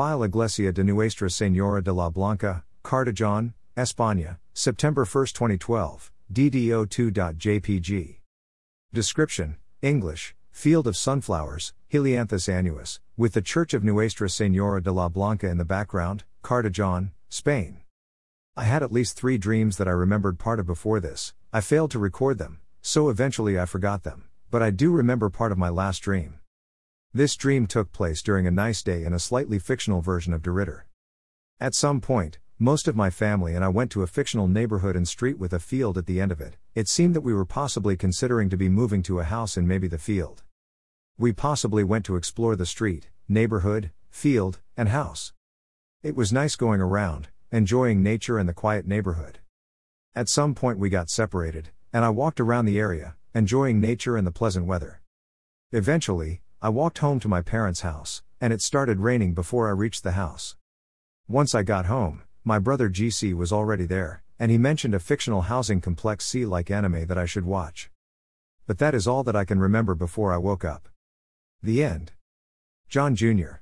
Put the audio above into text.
File Iglesia de Nuestra Señora de la Blanca, Cartagena, España, September 1, 2012, DDO2.jpg. Description English, Field of Sunflowers, Helianthus annuus, with the Church of Nuestra Señora de la Blanca in the background, Cartagena, Spain. I had at least three dreams that I remembered part of before this, I failed to record them, so eventually I forgot them, but I do remember part of my last dream. This dream took place during a nice day in a slightly fictional version of De Ridder. At some point, most of my family and I went to a fictional neighborhood and street with a field at the end of it. It seemed that we were possibly considering to be moving to a house in maybe the field. We possibly went to explore the street, neighborhood, field, and house. It was nice going around, enjoying nature and the quiet neighborhood. At some point, we got separated, and I walked around the area, enjoying nature and the pleasant weather. Eventually, I walked home to my parents' house, and it started raining before I reached the house. Once I got home, my brother GC was already there, and he mentioned a fictional housing complex C like anime that I should watch. But that is all that I can remember before I woke up. The end. John Jr.